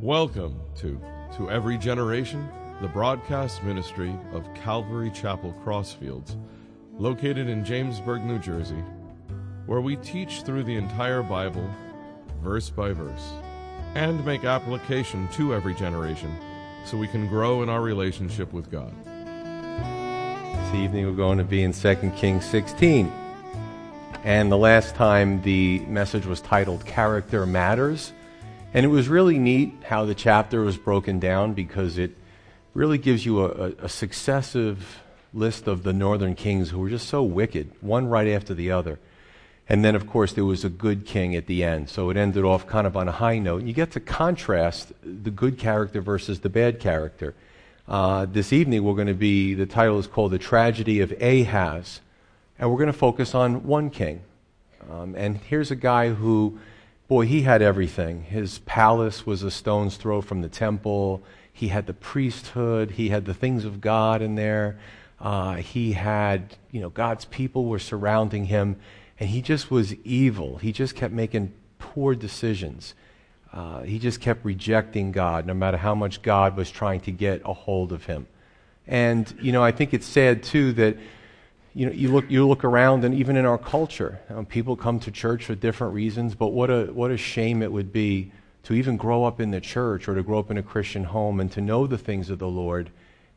Welcome to To Every Generation, the broadcast ministry of Calvary Chapel Crossfields, located in Jamesburg, New Jersey, where we teach through the entire Bible, verse by verse, and make application to every generation so we can grow in our relationship with God. This evening we're going to be in 2 Kings 16. And the last time the message was titled Character Matters. And it was really neat how the chapter was broken down because it really gives you a, a, successive list of the northern kings who were just so wicked, one right after the other. And then, of course, there was a good king at the end. So it ended off kind of on a high note. You get to contrast the good character versus the bad character. Uh, this evening, we're going to be, the title is called The Tragedy of Ahaz. And we're going to focus on one king. Um, and here's a guy who boy, he had everything. His palace was a stone's throw from the temple. He had the priesthood. He had the things of God in there. Uh, he had, you know, God's people were surrounding him, and he just was evil. He just kept making poor decisions. Uh, he just kept rejecting God, no matter how much God was trying to get a hold of him. And, you know, I think it's sad, too, that you know, you look, you look around, and even in our culture, um, people come to church for different reasons, but what a, what a shame it would be to even grow up in the church or to grow up in a Christian home and to know the things of the Lord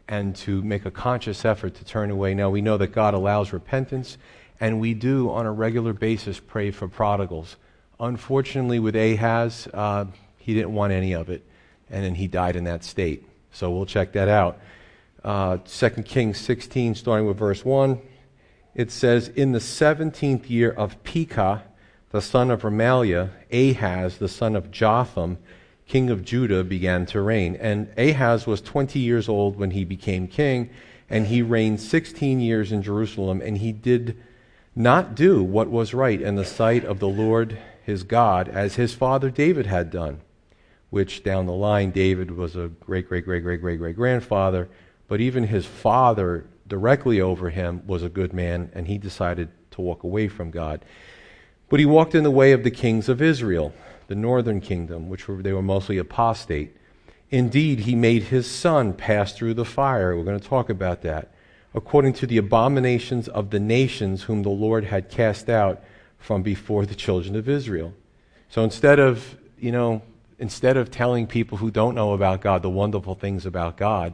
and to make a conscious effort to turn away. Now, we know that God allows repentance, and we do on a regular basis pray for prodigals. Unfortunately, with Ahaz, uh, he didn't want any of it, and then he died in that state. So we'll check that out. Uh, 2 Kings 16, starting with verse 1 it says, In the seventeenth year of Pekah, the son of Remaliah, Ahaz, the son of Jotham, king of Judah, began to reign. And Ahaz was 20 years old when he became king, and he reigned 16 years in Jerusalem, and he did not do what was right in the sight of the Lord his God, as his father David had done, which down the line, David was a great, great, great, great, great, great grandfather, but even his father directly over him was a good man, and he decided to walk away from God. But he walked in the way of the kings of Israel, the northern kingdom, which were, they were mostly apostate. Indeed, he made his son pass through the fire. We're going to talk about that. According to the abominations of the nations whom the Lord had cast out from before the children of Israel. So instead of, you know, instead of telling people who don't know about God the wonderful things about God,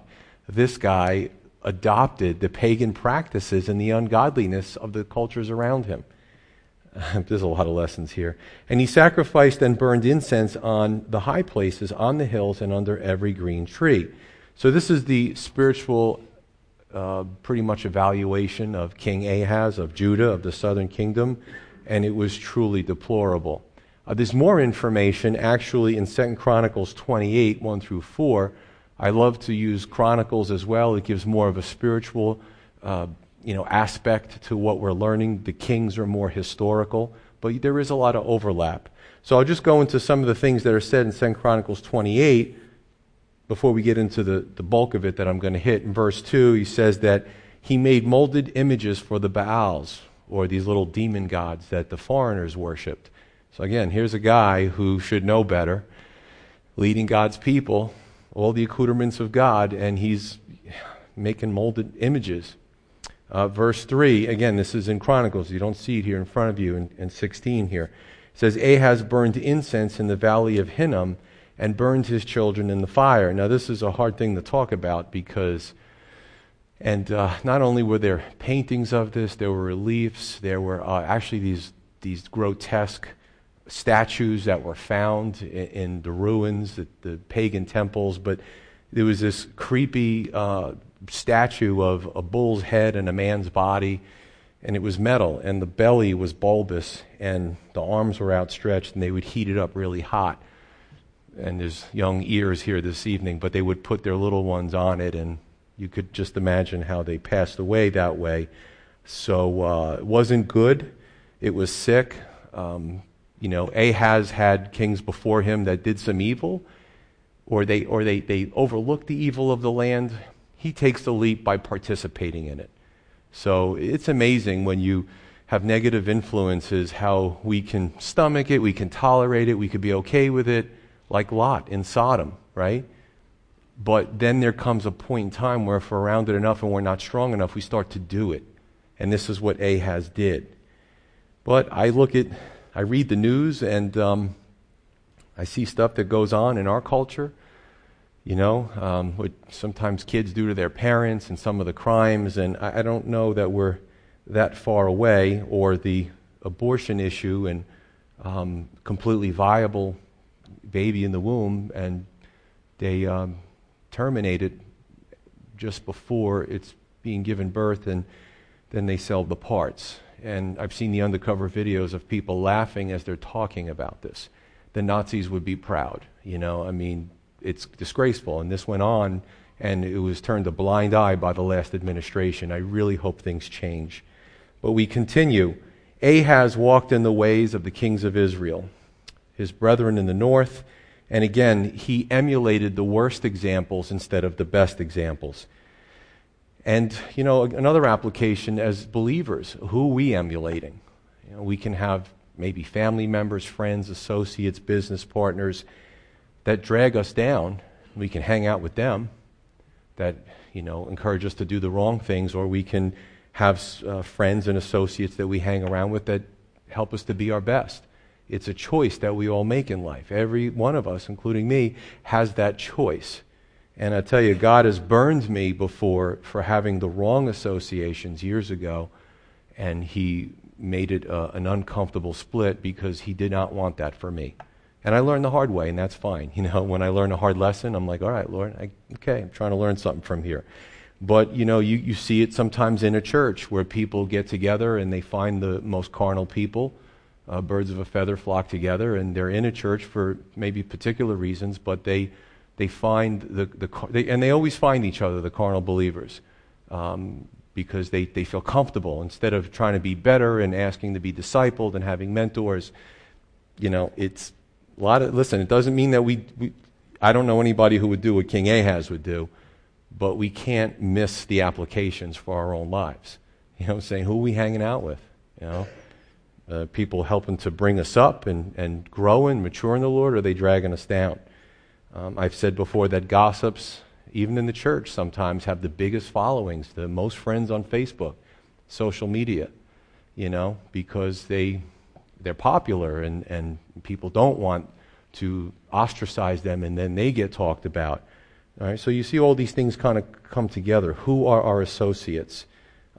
this guy adopted the pagan practices and the ungodliness of the cultures around him. There's a lot of lessons here. And he sacrificed and burned incense on the high places, on the hills, and under every green tree. So, this is the spiritual, uh, pretty much evaluation of King Ahaz of Judah, of the southern kingdom, and it was truly deplorable. Uh, there's more information actually in 2 Chronicles 28, 1 through 4, I love to use Chronicles as well. It gives more of a spiritual, uh, you know, aspect to what we're learning. The Kings are more historical, but there is a lot of overlap. So I'll just go into some of the things that are said in 2 Chronicles 28 before we get into the, the bulk of it that I'm going to hit. In verse 2, he says that he made molded images for the Baals, or these little demon gods that the foreigners worshipped. So again, here's a guy who should know better, leading God's people, all the accoutrements of God, and he's making molded images. Uh, verse 3, again, this is in Chronicles. You don't see it here in front of you in, in 16 here. It says, Ahaz burned incense in the valley of Hinnom and burned his children in the fire. Now, this is a hard thing to talk about because, and uh, not only were there paintings of this, there were reliefs, there were uh, actually these, these grotesque statues that were found in, in the ruins, the, the, pagan temples, but there was this creepy uh, statue of a bull's head and a man's body, and it was metal, and the belly was bulbous, and the arms were outstretched, and they would heat it up really hot. And there's young ears here this evening, but they would put their little ones on it, and you could just imagine how they passed away that way. So uh, it wasn't good. It was sick. Um, you know, Ahaz had kings before him that did some evil, or they, or they, they overlooked the evil of the land. He takes the leap by participating in it. So it's amazing when you have negative influences how we can stomach it, we can tolerate it, we could be okay with it, like Lot in Sodom, right? But then there comes a point in time where if we're around it enough and we're not strong enough, we start to do it. And this is what Ahaz did. But I look at, I read the news and um, I see stuff that goes on in our culture, you know, um, what sometimes kids do to their parents and some of the crimes. And I, I don't know that we're that far away or the abortion issue and um, completely viable baby in the womb and they um, terminate it just before it's being given birth and then they sell the parts. And I've seen the undercover videos of people laughing as they're talking about this. The Nazis would be proud, you know. I mean, it's disgraceful. And this went on, and it was turned a blind eye by the last administration. I really hope things change. But we continue. Ahaz walked in the ways of the kings of Israel, his brethren in the north, and again, he emulated the worst examples instead of the best examples. And, you know, another application as believers, who are we emulating? You know, we can have maybe family members, friends, associates, business partners that drag us down. We can hang out with them that, you know, encourage us to do the wrong things, or we can have uh, friends and associates that we hang around with that help us to be our best. It's a choice that we all make in life. Every one of us, including me, has that choice. And I tell you, God has burned me before for having the wrong associations years ago, and He made it uh, an uncomfortable split because He did not want that for me. And I learned the hard way, and that's fine. You know, when I learn a hard lesson, I'm like, all right, Lord, I, okay, I'm trying to learn something from here. But, you know, you, you see it sometimes in a church where people get together and they find the most carnal people. Uh, birds of a feather flock together, and they're in a church for maybe particular reasons, but they they find the, the they, and they always find each other, the carnal believers, um, because they, they feel comfortable instead of trying to be better and asking to be discipled and having mentors. You know, it's a lot of, listen, it doesn't mean that we, we I don't know anybody who would do what King Ahaz would do, but we can't miss the applications for our own lives. You know I'm saying? Who are we hanging out with? You know? Uh, people helping to bring us up and, and grow and mature in the Lord, or are they dragging us down? Um, I've said before that gossips, even in the church, sometimes have the biggest followings, the most friends on Facebook, social media, you know, because they, they're popular and, and people don't want to ostracize them and then they get talked about. All right, so you see all these things kind of come together. Who are our associates?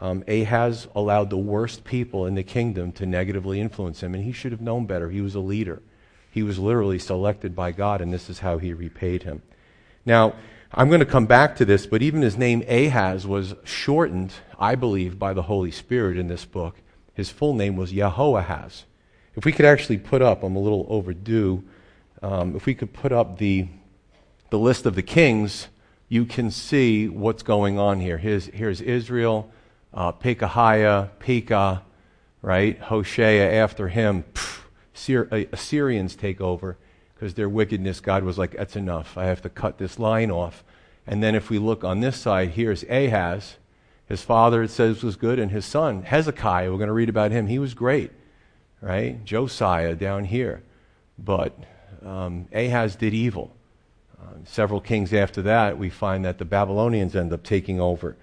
Um, Ahaz allowed the worst people in the kingdom to negatively influence him, and he should have known better. He was a leader. He was literally selected by God, and this is how he repaid him. Now, I'm going to come back to this, but even his name Ahaz was shortened, I believe, by the Holy Spirit in this book. His full name was Jehoahaz. If we could actually put up, I'm a little overdue, um, if we could put up the, the list of the kings, you can see what's going on here. Here's, here's Israel, uh, Pekahiah, Pekah, right? Hoshea after him. Assyrians take over because their wickedness, God was like, that's enough. I have to cut this line off. And then if we look on this side, here's Ahaz. His father, it says, was good, and his son, Hezekiah, we're going to read about him. He was great, right? Josiah down here. But um, Ahaz did evil. Uh, several kings after that, we find that the Babylonians end up taking over.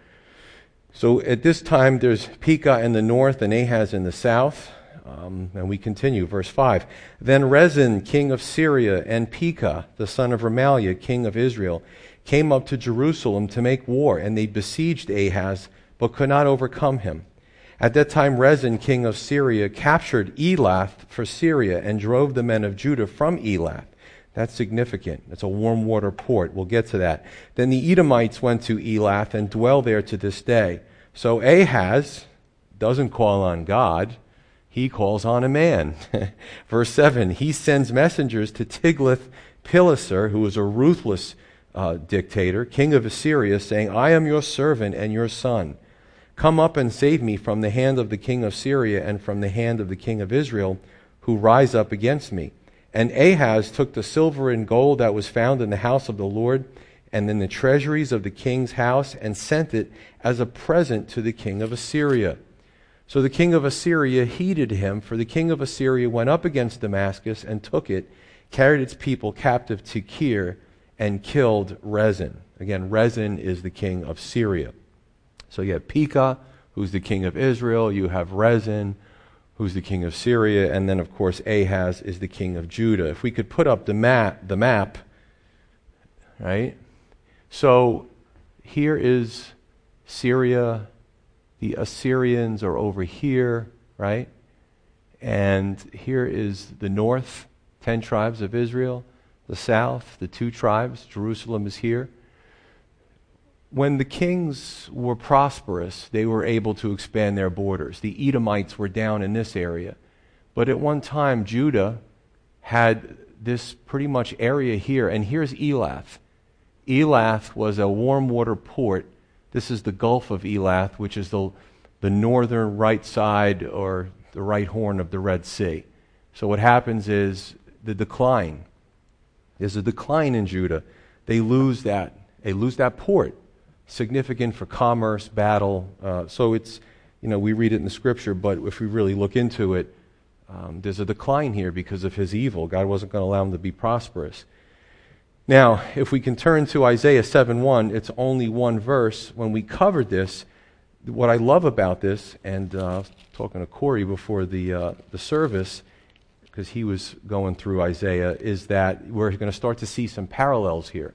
So at this time, there's Pekah in the north and Ahaz in the south. Um, and we continue, verse 5. Then Rezin, king of Syria, and Pekah, the son of Remaliah, king of Israel, came up to Jerusalem to make war, and they besieged Ahaz, but could not overcome him. At that time, Rezin, king of Syria, captured Elath for Syria and drove the men of Judah from Elath. That's significant. It's a warm water port. We'll get to that. Then the Edomites went to Elath and dwell there to this day. So Ahaz doesn't call on God he calls on a man. Verse 7 He sends messengers to Tiglath Pileser, who was a ruthless uh, dictator, king of Assyria, saying, I am your servant and your son. Come up and save me from the hand of the king of Syria and from the hand of the king of Israel, who rise up against me. And Ahaz took the silver and gold that was found in the house of the Lord and in the treasuries of the king's house and sent it as a present to the king of Assyria. So the king of Assyria heeded him, for the king of Assyria went up against Damascus and took it, carried its people captive to Kir and killed Rezin. Again, Rezin is the king of Syria. So you have Pekah, who's the king of Israel. You have Rezin, who's the king of Syria. And then, of course, Ahaz is the king of Judah. If we could put up the map, the map right? So here is Syria. The Assyrians are over here, right? And here is the north, 10 tribes of Israel. The south, the two tribes, Jerusalem is here. When the kings were prosperous, they were able to expand their borders. The Edomites were down in this area. But at one time, Judah had this pretty much area here, and here's Elath. Elath was a warm water port. This is the Gulf of Elath, which is the, the northern right side or the right horn of the Red Sea. So what happens is the decline. There's a decline in Judah. They lose that. They lose that port, significant for commerce, battle. Uh, so it's, you know, we read it in the scripture, but if we really look into it, um, there's a decline here because of his evil. God wasn't going to allow him to be prosperous. Now, if we can turn to Isaiah 7:1, it's only one verse. When we covered this, what I love about this, and uh, talking to Corey before the uh, the service, because he was going through Isaiah, is that we're going to start to see some parallels here.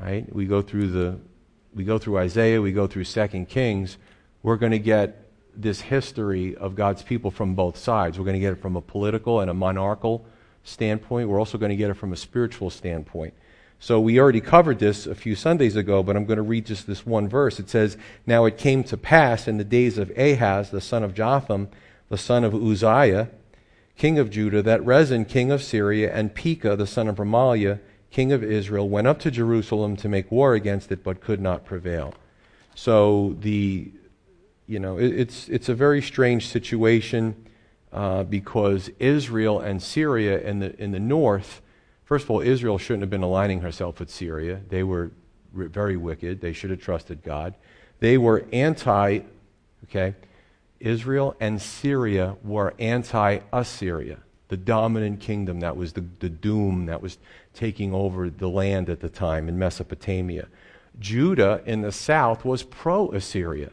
Right? We go through the we go through Isaiah, we go through Second Kings. We're going to get this history of God's people from both sides. We're going to get it from a political and a monarchical standpoint. We're also going to get it from a spiritual standpoint. So we already covered this a few Sundays ago, but I'm going to read just this one verse. It says, Now it came to pass in the days of Ahaz, the son of Jotham, the son of Uzziah, king of Judah, that Rezin, king of Syria, and Pekah, the son of Remaliah, king of Israel, went up to Jerusalem to make war against it, but could not prevail. So the, you know, it, it's it's a very strange situation uh, because Israel and Syria in the in the north First of all, Israel shouldn't have been aligning herself with Syria. They were very wicked. They should have trusted God. They were anti, okay? Israel and Syria were anti Assyria, the dominant kingdom that was the, the doom that was taking over the land at the time in Mesopotamia. Judah in the south was pro Assyria.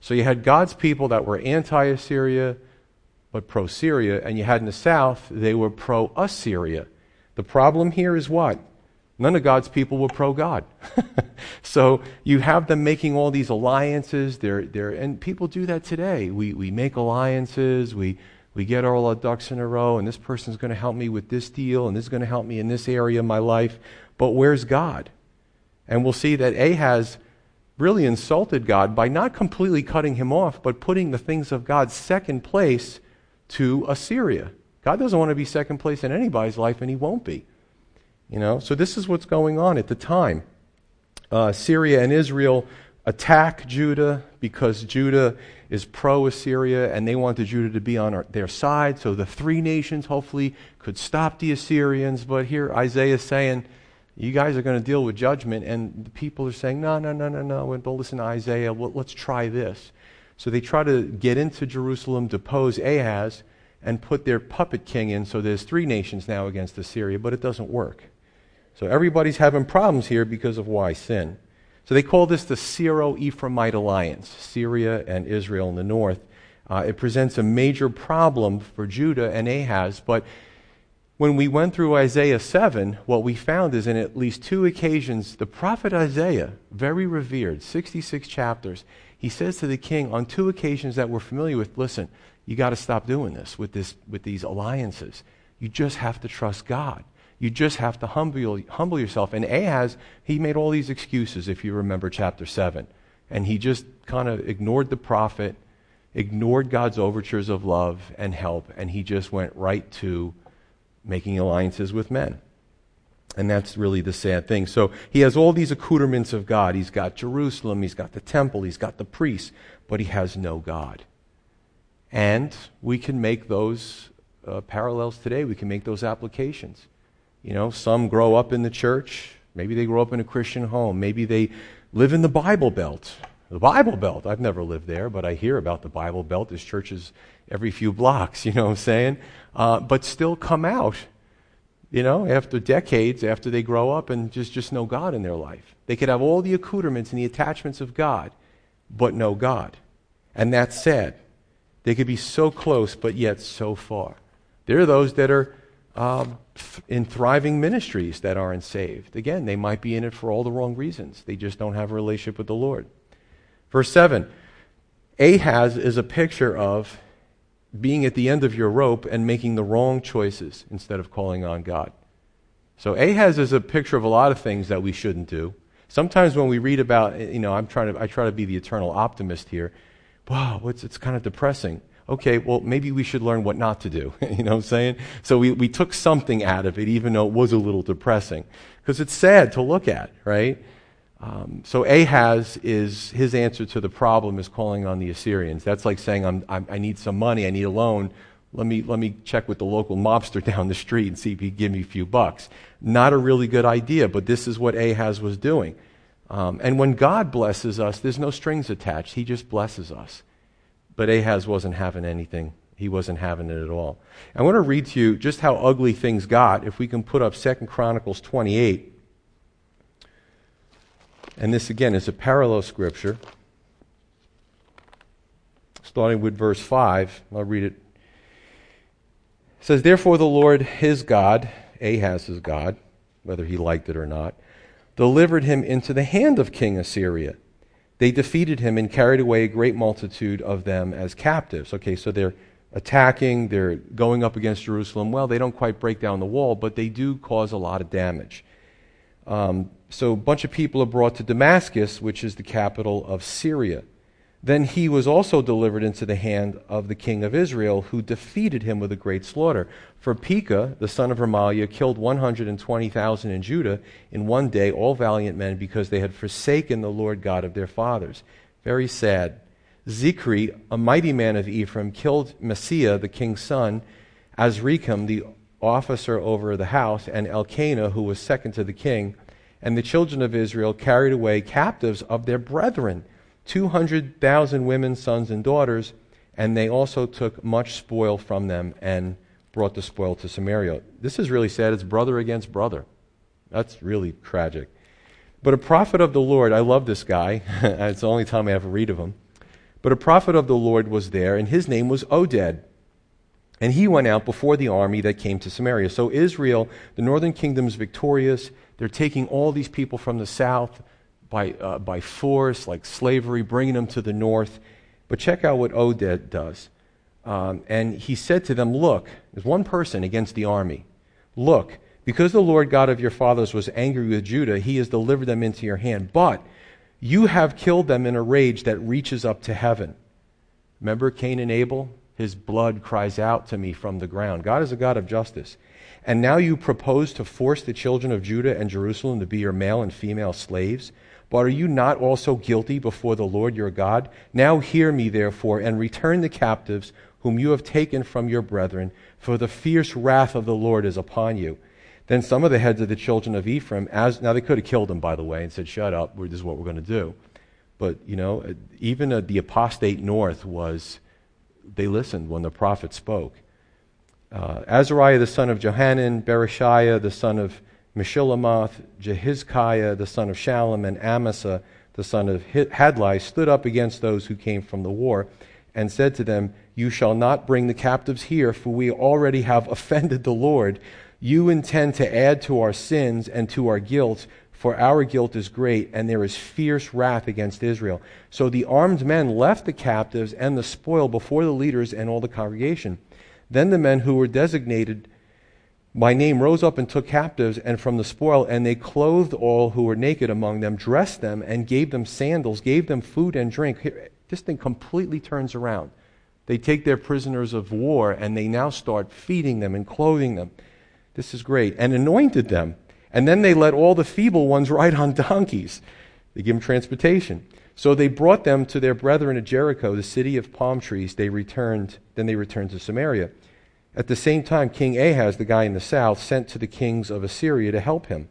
So you had God's people that were anti Assyria, but pro Syria, and you had in the south, they were pro Assyria the problem here is what? None of God's people were pro God. so you have them making all these alliances. They're, they're, and people do that today. We, we make alliances, we, we get all our ducks in a row, and this person's going to help me with this deal, and this is going to help me in this area of my life. But where's God? And we'll see that Ahaz really insulted God by not completely cutting him off, but putting the things of God second place to Assyria. God doesn't want to be second place in anybody's life, and He won't be. You know, so this is what's going on at the time. Uh, Syria and Israel attack Judah because Judah is pro Assyria and they wanted Judah to be on our, their side. So the three nations hopefully could stop the Assyrians. But here Isaiah is saying, you guys are going to deal with judgment. And the people are saying, no, no, no, no, no. Don't listen to Isaiah. Well, let's try this. So they try to get into Jerusalem, depose Ahaz and put their puppet king in so there's three nations now against Assyria, but it doesn't work. So everybody's having problems here because of why sin. So they call this the Syro Ephraimite alliance, Syria and Israel in the north. Uh, it presents a major problem for Judah and Ahaz, but when we went through Isaiah 7, what we found is in at least two occasions, the prophet Isaiah, very revered, 66 chapters, he says to the king on two occasions that we're familiar with listen, you got to stop doing this with, this with these alliances. You just have to trust God. You just have to humble, humble yourself. And Ahaz, he made all these excuses, if you remember chapter 7. And he just kind of ignored the prophet, ignored God's overtures of love and help, and he just went right to making alliances with men. And that's really the sad thing. So he has all these accoutrements of God. He's got Jerusalem, he's got the temple, he's got the priests, but he has no God. And we can make those uh, parallels today. We can make those applications. You know, some grow up in the church. Maybe they grow up in a Christian home. Maybe they live in the Bible Belt. The Bible Belt. I've never lived there, but I hear about the Bible Belt. There's churches every few blocks, you know what I'm saying? Uh, but still come out you know, after decades, after they grow up and just, just know God in their life. They could have all the accoutrements and the attachments of God, but no God. And that's sad. They could be so close, but yet so far. There are those that are um, in thriving ministries that aren't saved. Again, they might be in it for all the wrong reasons. They just don't have a relationship with the Lord. Verse 7 Ahaz is a picture of being at the end of your rope and making the wrong choices instead of calling on God. So Ahaz is a picture of a lot of things that we shouldn't do. Sometimes when we read about, you know, I'm trying to, I try to be the eternal optimist here. Wow, it's, it's kind of depressing okay, well, maybe we should learn what not to do. you know what I'm saying? So we, we took something out of it, even though it was a little depressing. Because it's sad to look at, right? Um, so Ahaz is his answer to the problem is calling on the Assyrians. That's like saying, I'm, I'm, i need some money, I need a loan. Let me, let me check with the local mobster down the street and see if he can give me a few bucks. Not a really good idea, but this is what Ahaz was doing. Um, and when God blesses us, there's no strings attached. He just blesses us. But Ahaz wasn't having anything. He wasn't having it at all. I want to read to you just how ugly things got. If we can put up 2 Chronicles 28. And this, again, is a parallel scripture. Starting with verse 5. I'll read it. It says, Therefore the Lord his God, Ahaz's God, whether he liked it or not, delivered him into the hand of King Assyria they defeated him and carried away a great multitude of them as captives. Okay, so they're attacking, they're going up against Jerusalem. Well, they don't quite break down the wall, but they do cause a lot of damage. Um, so a bunch of people are brought to Damascus, which is the capital of Syria. Then he was also delivered into the hand of the king of Israel, who defeated him with a great slaughter. For Pekah, the son of Remaliah, killed 120,000 in Judah in one day, all valiant men, because they had forsaken the Lord God of their fathers. Very sad. Zichri, a mighty man of Ephraim, killed Maaseiah, the king's son, Azrikam, the officer over the house, and Elkanah, who was second to the king. And the children of Israel carried away captives of their brethren 200,000 women, sons, and daughters, and they also took much spoil from them and brought the spoil to Samaria. This is really sad. It's brother against brother. That's really tragic. But a prophet of the Lord, I love this guy. it's the only time I ever read of him. But a prophet of the Lord was there, and his name was Oded. And he went out before the army that came to Samaria. So Israel, the northern kingdom, is victorious. They're taking all these people from the south by, uh, by force, like slavery, bringing them to the north. But check out what Oded does. Um, and he said to them, Look, there's one person against the army. Look, because the Lord God of your fathers was angry with Judah, he has delivered them into your hand. But you have killed them in a rage that reaches up to heaven. Remember Cain and Abel? His blood cries out to me from the ground. God is a God of justice. And now you propose to force the children of Judah and Jerusalem to be your male and female slaves. But are you not also guilty before the Lord your God? Now hear me, therefore, and return the captives whom you have taken from your brethren, for the fierce wrath of the Lord is upon you. Then some of the heads of the children of Ephraim, as now they could have killed them, by the way, and said, "Shut up, this is what we're going to do." But you know, even uh, the apostate north was they listened when the prophet spoke. Uh, Azariah the son of Johanan, Berechiah the son of Meshillemoth, Jehizkiah, the son of Shallum, and Amasa, the son of Hadlai, stood up against those who came from the war and said to them, You shall not bring the captives here, for we already have offended the Lord. You intend to add to our sins and to our guilt, for our guilt is great, and there is fierce wrath against Israel. So the armed men left the captives and the spoil before the leaders and all the congregation. Then the men who were designated my name rose up and took captives and from the spoil, and they clothed all who were naked among them, dressed them, and gave them sandals, gave them food and drink. This thing completely turns around. They take their prisoners of war and they now start feeding them and clothing them. This is great. And anointed them. And then they let all the feeble ones ride on donkeys. They give them transportation. So they brought them to their brethren at Jericho, the city of palm trees. They returned, then they returned to Samaria. At the same time, King Ahaz, the guy in the south, sent to the kings of Assyria to help him.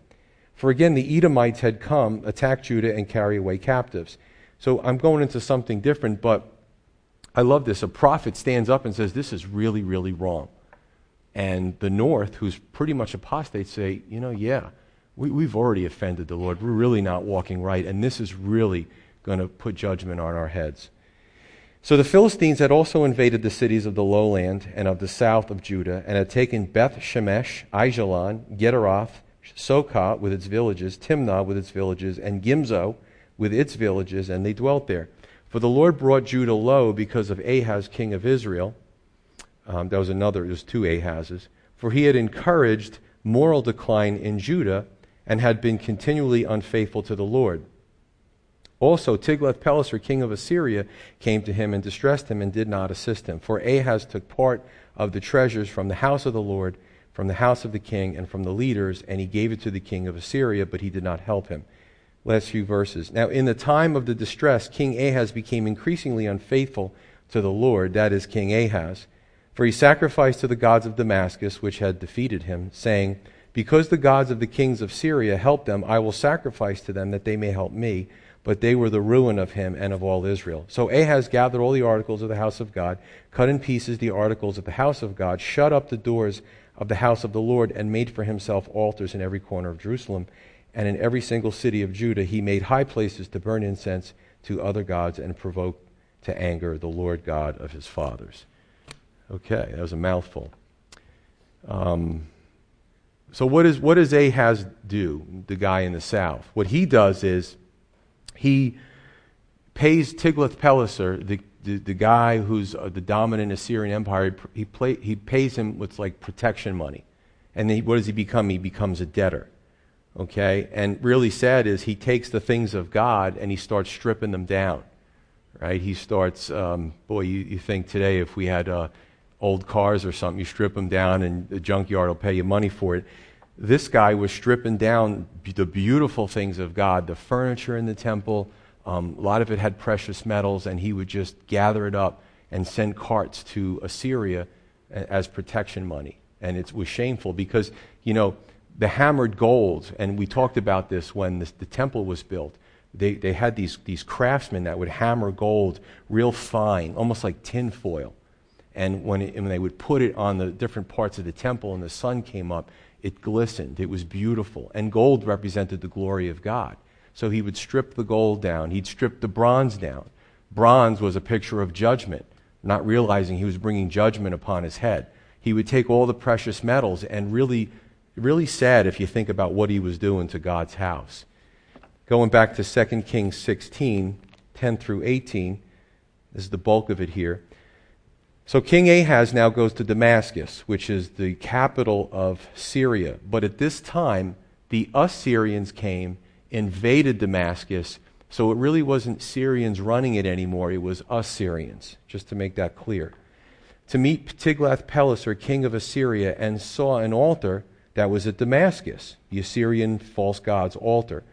For again, the Edomites had come, attack Judah, and carry away captives. So I'm going into something different, but I love this. A prophet stands up and says, This is really, really wrong. And the north, who's pretty much apostate, say, you know, yeah, we, we've already offended the Lord. We're really not walking right, and this is really going to put judgment on our heads. So the Philistines had also invaded the cities of the lowland and of the south of Judah, and had taken Beth Shemesh, Aijalon, Gederoth, Sochoh with its villages, Timnah with its villages, and Gimzo with its villages, and they dwelt there. For the Lord brought Judah low because of Ahaz, king of Israel. Um, that was another, there's two Ahazes. For he had encouraged moral decline in Judah and had been continually unfaithful to the Lord. Also, Tiglath-Pileser, king of Assyria, came to him and distressed him and did not assist him. For Ahaz took part of the treasures from the house of the Lord, from the house of the king, and from the leaders, and he gave it to the king of Assyria, but he did not help him. Last few verses. Now, in the time of the distress, King Ahaz became increasingly unfaithful to the Lord, that is, King Ahaz. For he sacrificed to the gods of Damascus, which had defeated him, saying, Because the gods of the kings of Syria helped them, I will sacrifice to them that they may help me but they were the ruin of him and of all Israel. So Ahaz gathered all the articles of the house of God, cut in pieces the articles of the house of God, shut up the doors of the house of the Lord, and made for himself altars in every corner of Jerusalem. And in every single city of Judah, he made high places to burn incense to other gods and provoke to anger the Lord God of his fathers. Okay, that was a mouthful. Um, so, what, is, what does Ahaz do, the guy in the south? What he does is he pays Tiglath-Pileser, the, the, the, guy who's uh, the dominant Assyrian Empire, he, play, he pays him with like protection money. And then he, what does he become? He becomes a debtor. Okay? And really sad is he takes the things of God and he starts stripping them down. Right? He starts, um, boy, you, you think today if we had uh, old cars or something, you strip them down and the junkyard will pay you money for it. This guy was stripping down the beautiful things of God, the furniture in the temple. Um, a lot of it had precious metals, and he would just gather it up and send carts to Assyria as protection money. And it was shameful because, you know, the hammered gold, and we talked about this when this, the temple was built. They, they had these, these craftsmen that would hammer gold real fine, almost like tin foil. And when, it, when they would put it on the different parts of the temple and the sun came up, it glistened. It was beautiful. And gold represented the glory of God. So he would strip the gold down, he'd strip the bronze down. Bronze was a picture of judgment, not realizing he was bringing judgment upon his head. He would take all the precious metals and really, really sad if you think about what he was doing to God's house. Going back to 2 Kings 16, 10 through 18, this is the bulk of it here. So King Ahaz now goes to Damascus, which is the capital of Syria. But at this time, the Assyrians came, invaded Damascus, so it really wasn't Syrians running it anymore, it was Assyrians, just to make that clear. To meet Tiglath-Pileser, king of Assyria, and saw an altar that was at Damascus, the Assyrian false god's altar.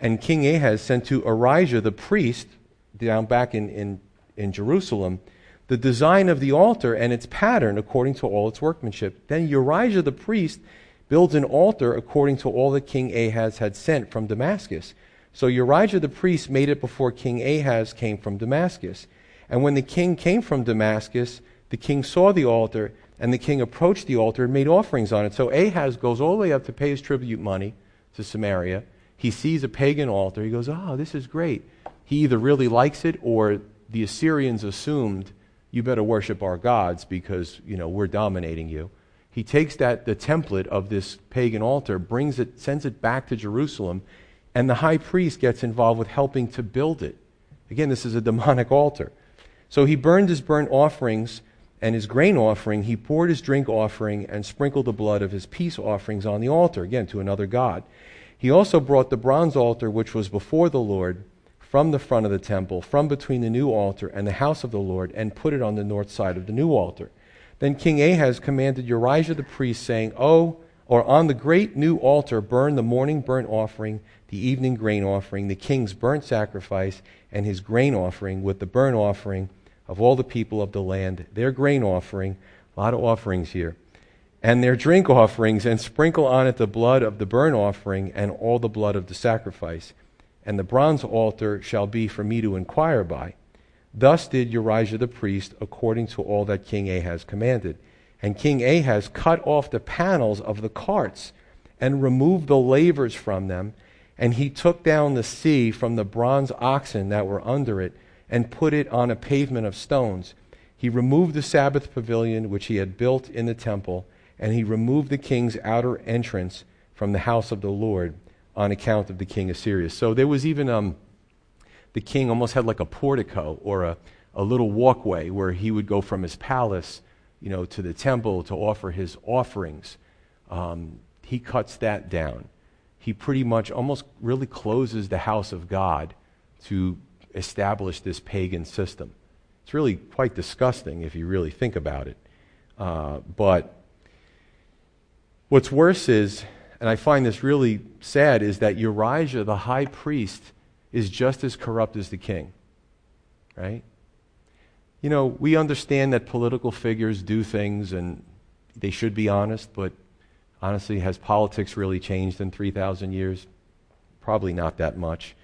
And King Ahaz sent to Urijah the priest, down back in, in, in Jerusalem, the design of the altar and its pattern according to all its workmanship. Then Urijah the priest builds an altar according to all that King Ahaz had sent from Damascus. So Urijah the priest made it before King Ahaz came from Damascus. And when the king came from Damascus, the king saw the altar, and the king approached the altar and made offerings on it. So Ahaz goes all the way up to pay his tribute money to Samaria. He sees a pagan altar. He goes, Oh, this is great. He either really likes it or the Assyrians assumed you better worship our gods because, you know, we're dominating you. He takes that, the template of this pagan altar, brings it, sends it back to Jerusalem, and the high priest gets involved with helping to build it. Again, this is a demonic altar. So he burned his burnt offerings and his grain offering. He poured his drink offering and sprinkled the blood of his peace offerings on the altar, again, to another God. He also brought the bronze altar which was before the Lord from the front of the temple, from between the new altar and the house of the Lord, and put it on the north side of the new altar. Then King Ahaz commanded Urijah the priest, saying, Oh, or on the great new altar burn the morning burnt offering, the evening grain offering, the king's burnt sacrifice, and his grain offering with the burnt offering of all the people of the land, their grain offering, a lot of offerings here, and their drink offerings, and sprinkle on it the blood of the burnt offering and all the blood of the sacrifice and the bronze altar shall be for me to inquire by. Thus did Urijah the priest, according to all that King Ahaz commanded. And King Ahaz cut off the panels of the carts and removed the lavers from them. And he took down the sea from the bronze oxen that were under it and put it on a pavement of stones. He removed the Sabbath pavilion which he had built in the temple, and he removed the king's outer entrance from the house of the Lord on account of the king of Syria. So there was even um, the king almost had like a portico or a, a little walkway where he would go from his palace, you know, to the temple to offer his offerings. Um, he cuts that down. He pretty much almost really closes the house of God to establish this pagan system. It's really quite disgusting if you really think about it. Uh, but what's worse is, and I find this really sad, is that Urijah, the high priest, is just as corrupt as the king. Right? You know, we understand that political figures do things and they should be honest, but honestly, has politics really changed in 3,000 years? Probably not that much.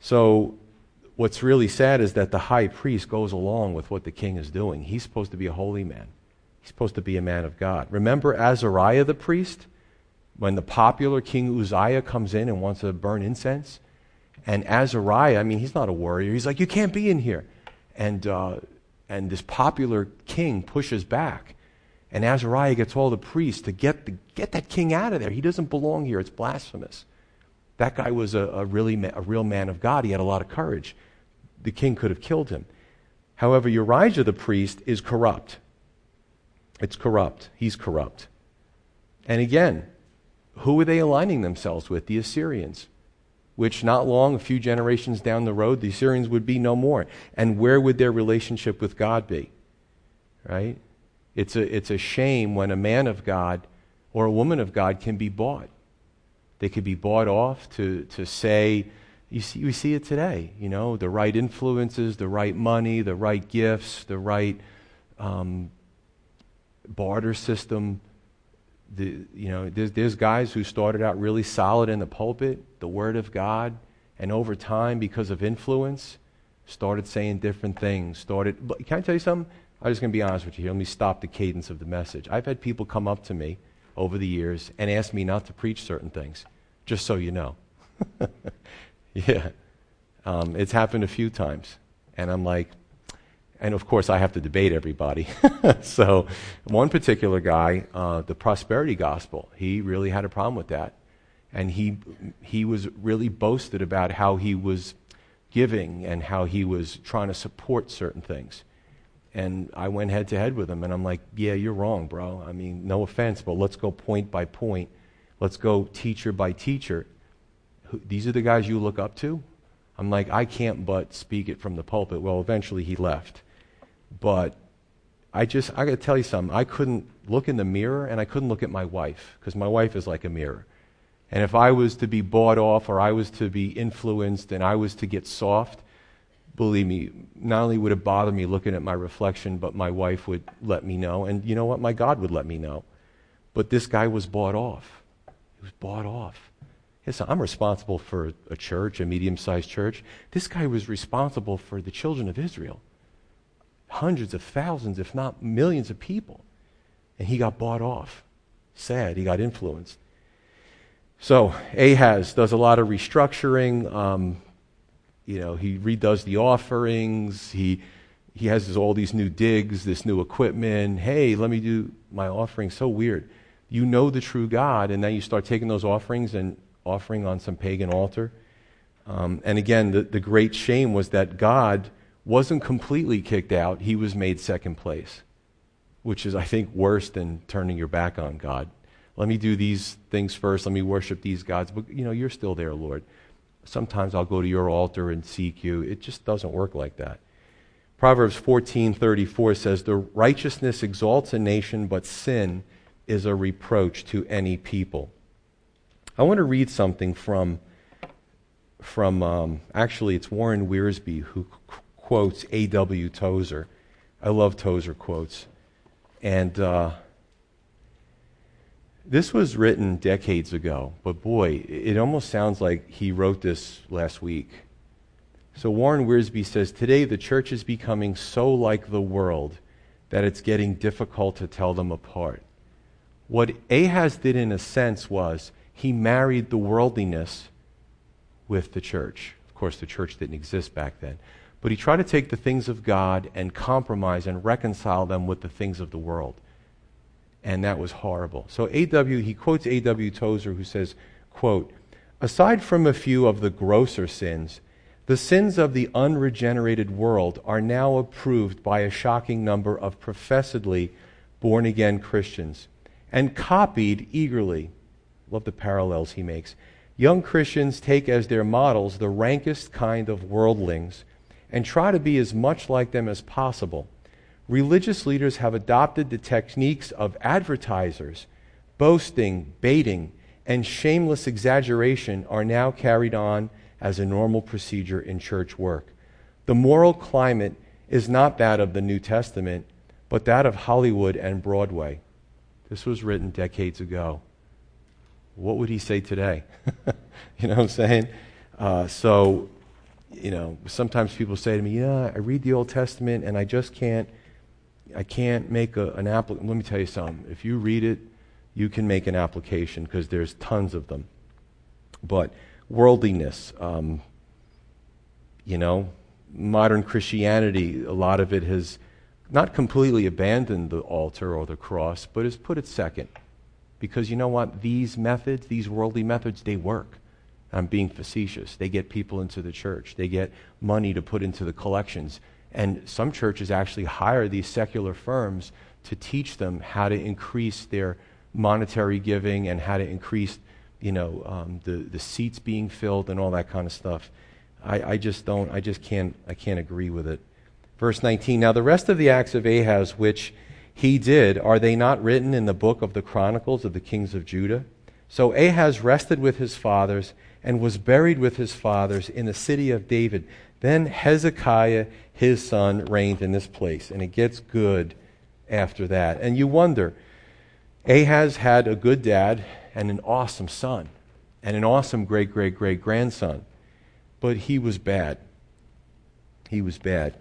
So what's really sad is that the high priest goes along with what the king is doing. He's supposed to be a holy man, he's supposed to be a man of God. Remember Azariah the priest? When the popular King Uzziah comes in and wants to burn incense? And Azariah, I mean, he's not a warrior. He's like, You can't be in here. And, uh, and this popular king pushes back. And Azariah gets all the priests to get, the, get that king out of there. He doesn't belong here. It's blasphemous. That guy was a, a really ma- a real man of God. He had a lot of courage the king could have killed him. However, Urijah the priest is corrupt. It's corrupt. He's corrupt. And again, who were they aligning themselves with? The Assyrians, which not long, a few generations down the road, the Assyrians would be no more. And where would their relationship with God be? Right? It's a, it's a shame when a man of God or a woman of God can be bought. They could be bought off to, to say, you see, we see it today, you know, the right influences, the right money, the right gifts, the right um, barter system. The, you know, there's, there's guys who started out really solid in the pulpit, the Word of God, and over time, because of influence, started saying different things. Started, but can I tell you something? I'm just going to be honest with you here. Let me stop the cadence of the message. I've had people come up to me over the years and ask me not to preach certain things, just so you know. Yeah. Um, it's happened a few times. And I'm like, and of course, I have to debate everybody. so, one particular guy, uh, the prosperity gospel, he really had a problem with that. And he, he was really boasted about how he was giving and how he was trying to support certain things. And I went head to head with him, and I'm like, yeah, you're wrong, bro. I mean, no offense, but let's go point by point. Let's go teacher by teacher these are the guys you look up to? I'm like, I can't but speak it from the pulpit. Well, eventually he left. But I just, I got to tell you something. I couldn't look in the mirror and I couldn't look at my wife because my wife is like a mirror. And if I was to be bought off or I was to be influenced and I was to get soft, believe me, not only would it bother me looking at my reflection, but my wife would let me know. And you know what? My God would let me know. But this guy was bought off. He was bought off. Yes, I'm responsible for a church, a medium sized church. This guy was responsible for the children of Israel. Hundreds of thousands, if not millions of people. And he got bought off. Sad, he got influenced. So Ahaz does a lot of restructuring. Um, you know, he redoes the offerings. He he has all these new digs, this new equipment. Hey, let me do my offering. So weird. You know the true God, and then you start taking those offerings and offering on some pagan altar. Um, and again, the, the great shame was that God wasn't completely kicked out, he was made second place, which is, I think, worse than turning your back on God. Let me do these things first. Let me worship these gods. But, you know, you're still there, Lord. Sometimes I'll go to your altar and seek you. It just doesn't work like that. Proverbs 14:34 says, "The righteousness exalts a nation, but sin is a reproach to any people." I want to read something from, from um, actually, it's Warren Wiersbe who quotes A.W. Tozer. I love Tozer quotes. And uh, this was written decades ago, but boy, it almost sounds like he wrote this last week. So Warren Wiersbe says Today, the church is becoming so like the world that it's getting difficult to tell them apart. What Ahaz did, in a sense, was he married the worldliness with the church. Of course, the church didn't exist back then. But he tried to take the things of God and compromise and reconcile them with the things of the world. And that was horrible. So A.W., he quotes A.W. Tozer, who says, quote, Aside from a few of the grosser sins, the sins of the unregenerated world are now approved by a shocking number of professedly born again Christians and copied eagerly. Love the parallels he makes. Young Christians take as their models the rankest kind of worldlings and try to be as much like them as possible. Religious leaders have adopted the techniques of advertisers. Boasting, baiting, and shameless exaggeration are now carried on as a normal procedure in church work. The moral climate is not that of the New Testament, but that of Hollywood and Broadway. This was written decades ago. What would he say today? you know what I'm saying? Uh, so, you know, sometimes people say to me, "Yeah, I read the Old Testament and I just can't, I can't make a, an application." Let me tell you something. If you read it, you can make an application because there's tons of them. But worldliness. Um, you know, modern Christianity, a lot of it has not completely abandoned the altar or the cross, but has put it second. Because you know what? These methods, these worldly methods, they work. I'm being facetious. They get people into the church, they get money to put into the collections. And some churches actually hire these secular firms to teach them how to increase their monetary giving and how to increase you know, um, the, the seats being filled and all that kind of stuff. I, I just don't, I just can't, I can't agree with it. Verse 19 Now the rest of the acts of Ahaz, which he did, are they not written in the book of the Chronicles of the kings of Judah? So Ahaz rested with his fathers and was buried with his fathers in the city of David. Then Hezekiah, his son, reigned in this place. And it gets good after that. And you wonder, Ahaz had a good dad and an awesome son and an awesome great great great grandson. But he was bad. He was bad.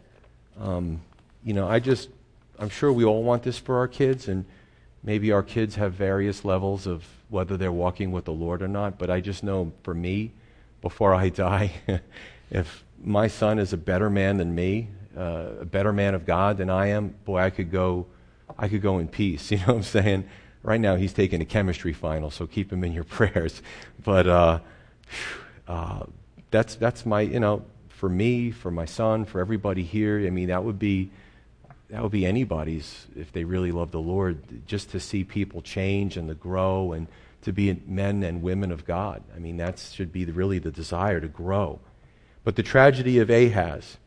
Um, you know, I just, I'm sure we all want this for our kids, and maybe our kids have various levels of whether they're walking with the Lord or not. But I just know for me, before I die, if my son is a better man than me, uh, a better man of God than I am, boy, I could go, I could go in peace. You know what I'm saying? Right now, he's taking a chemistry final, so keep him in your prayers. But uh, uh, that's, that's my, you know, for me, for my son, for everybody here, I mean, that would be, that would be anybody's if they really love the Lord, just to see people change and to grow and to be men and women of God. I mean, that should be the, really the desire to grow. But the tragedy of Ahaz,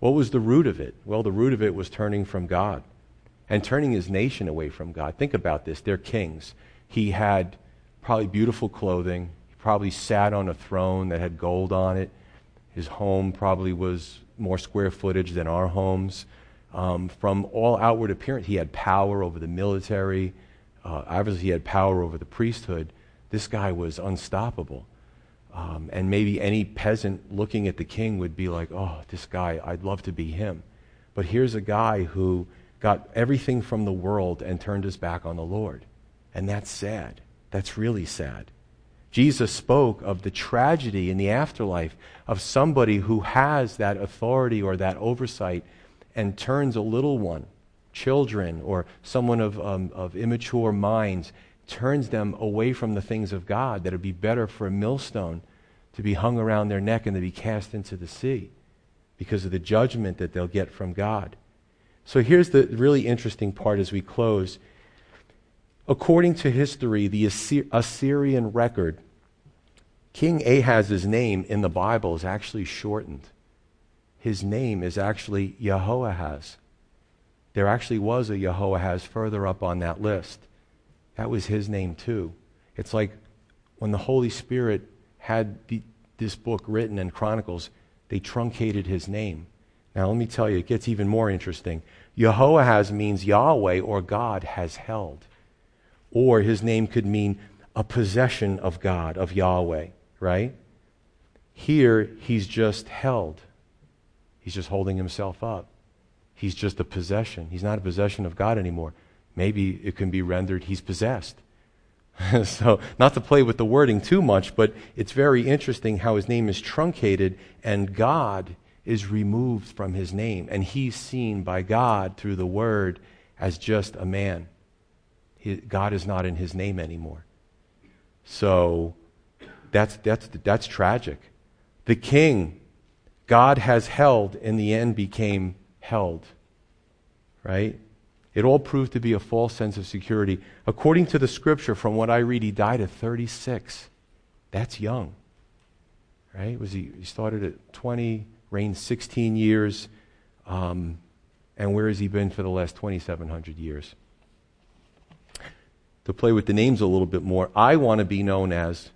what was the root of it? Well, the root of it was turning from God and turning his nation away from God. Think about this. They're kings. He had probably beautiful clothing. He probably sat on a throne that had gold on it. His home probably was more square footage than our homes. Um, from all outward appearance, he had power over the military. Uh, obviously, he had power over the priesthood. This guy was unstoppable. Um, and maybe any peasant looking at the king would be like, oh, this guy, I'd love to be him. But here's a guy who got everything from the world and turned his back on the Lord. And that's sad. That's really sad. Jesus spoke of the tragedy in the afterlife of somebody who has that authority or that oversight and turns a little one, children, or someone of, um, of immature minds, turns them away from the things of God, that it would be better for a millstone to be hung around their neck and to be cast into the sea because of the judgment that they'll get from God. So here's the really interesting part as we close. According to history, the Assyrian record, King Ahaz's name in the Bible is actually shortened. His name is actually Jehoahaz. There actually was a Jehoahaz further up on that list. That was his name too. It's like when the Holy Spirit had the, this book written in Chronicles, they truncated his name. Now, let me tell you, it gets even more interesting. Jehoahaz means Yahweh or God has held. Or his name could mean a possession of God, of Yahweh, right? Here, he's just held. He's just holding himself up. He's just a possession. He's not a possession of God anymore. Maybe it can be rendered he's possessed. so, not to play with the wording too much, but it's very interesting how his name is truncated and God is removed from his name. And he's seen by God through the word as just a man. He, God is not in his name anymore. So, that's, that's, that's tragic. The king, God has held, in the end became held. Right? It all proved to be a false sense of security. According to the scripture, from what I read, he died at 36. That's young. Right? Was he, he started at 20, reigned 16 years. Um, and where has he been for the last 2,700 years? To play with the names a little bit more, I want to be known as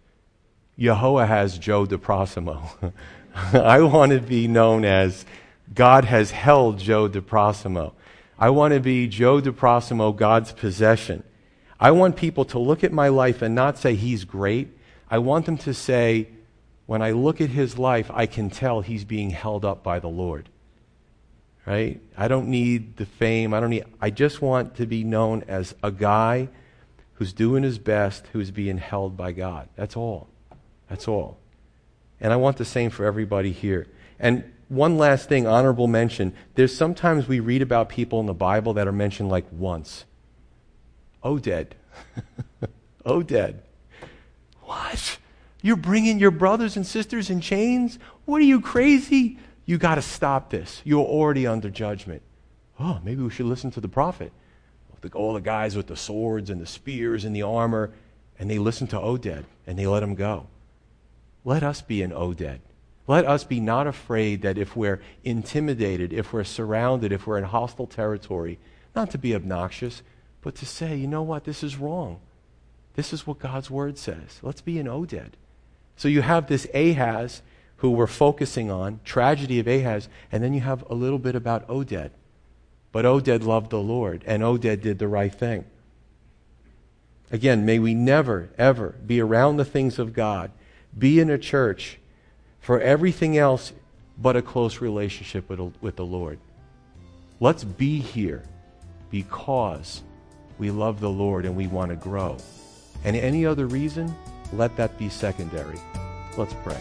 Jehoahaz Joe DeProsimo. I want to be known as God has held Joe DeProsimo. I want to be Joe DeProsimo, God's possession. I want people to look at my life and not say he's great. I want them to say, when I look at his life, I can tell he's being held up by the Lord. Right? I don't need the fame. I don't need I just want to be known as a guy who's doing his best, who's being held by God. That's all. That's all. And I want the same for everybody here. And one last thing, honorable mention. There's sometimes we read about people in the Bible that are mentioned like once. Oh, Oded. Oded. Oh, what? You're bringing your brothers and sisters in chains? What are you crazy? You got to stop this. You're already under judgment. Oh, maybe we should listen to the prophet. All the guys with the swords and the spears and the armor, and they listen to Oded and they let him go. Let us be an Oded. Let us be not afraid that if we're intimidated, if we're surrounded, if we're in hostile territory, not to be obnoxious, but to say, you know what, this is wrong. This is what God's word says. Let's be an Oded. So you have this Ahaz who we're focusing on, tragedy of Ahaz, and then you have a little bit about Oded. But Oded loved the Lord, and Oded did the right thing. Again, may we never, ever be around the things of God, be in a church for everything else but a close relationship with, with the Lord. Let's be here because we love the Lord and we want to grow. And any other reason, let that be secondary. Let's pray.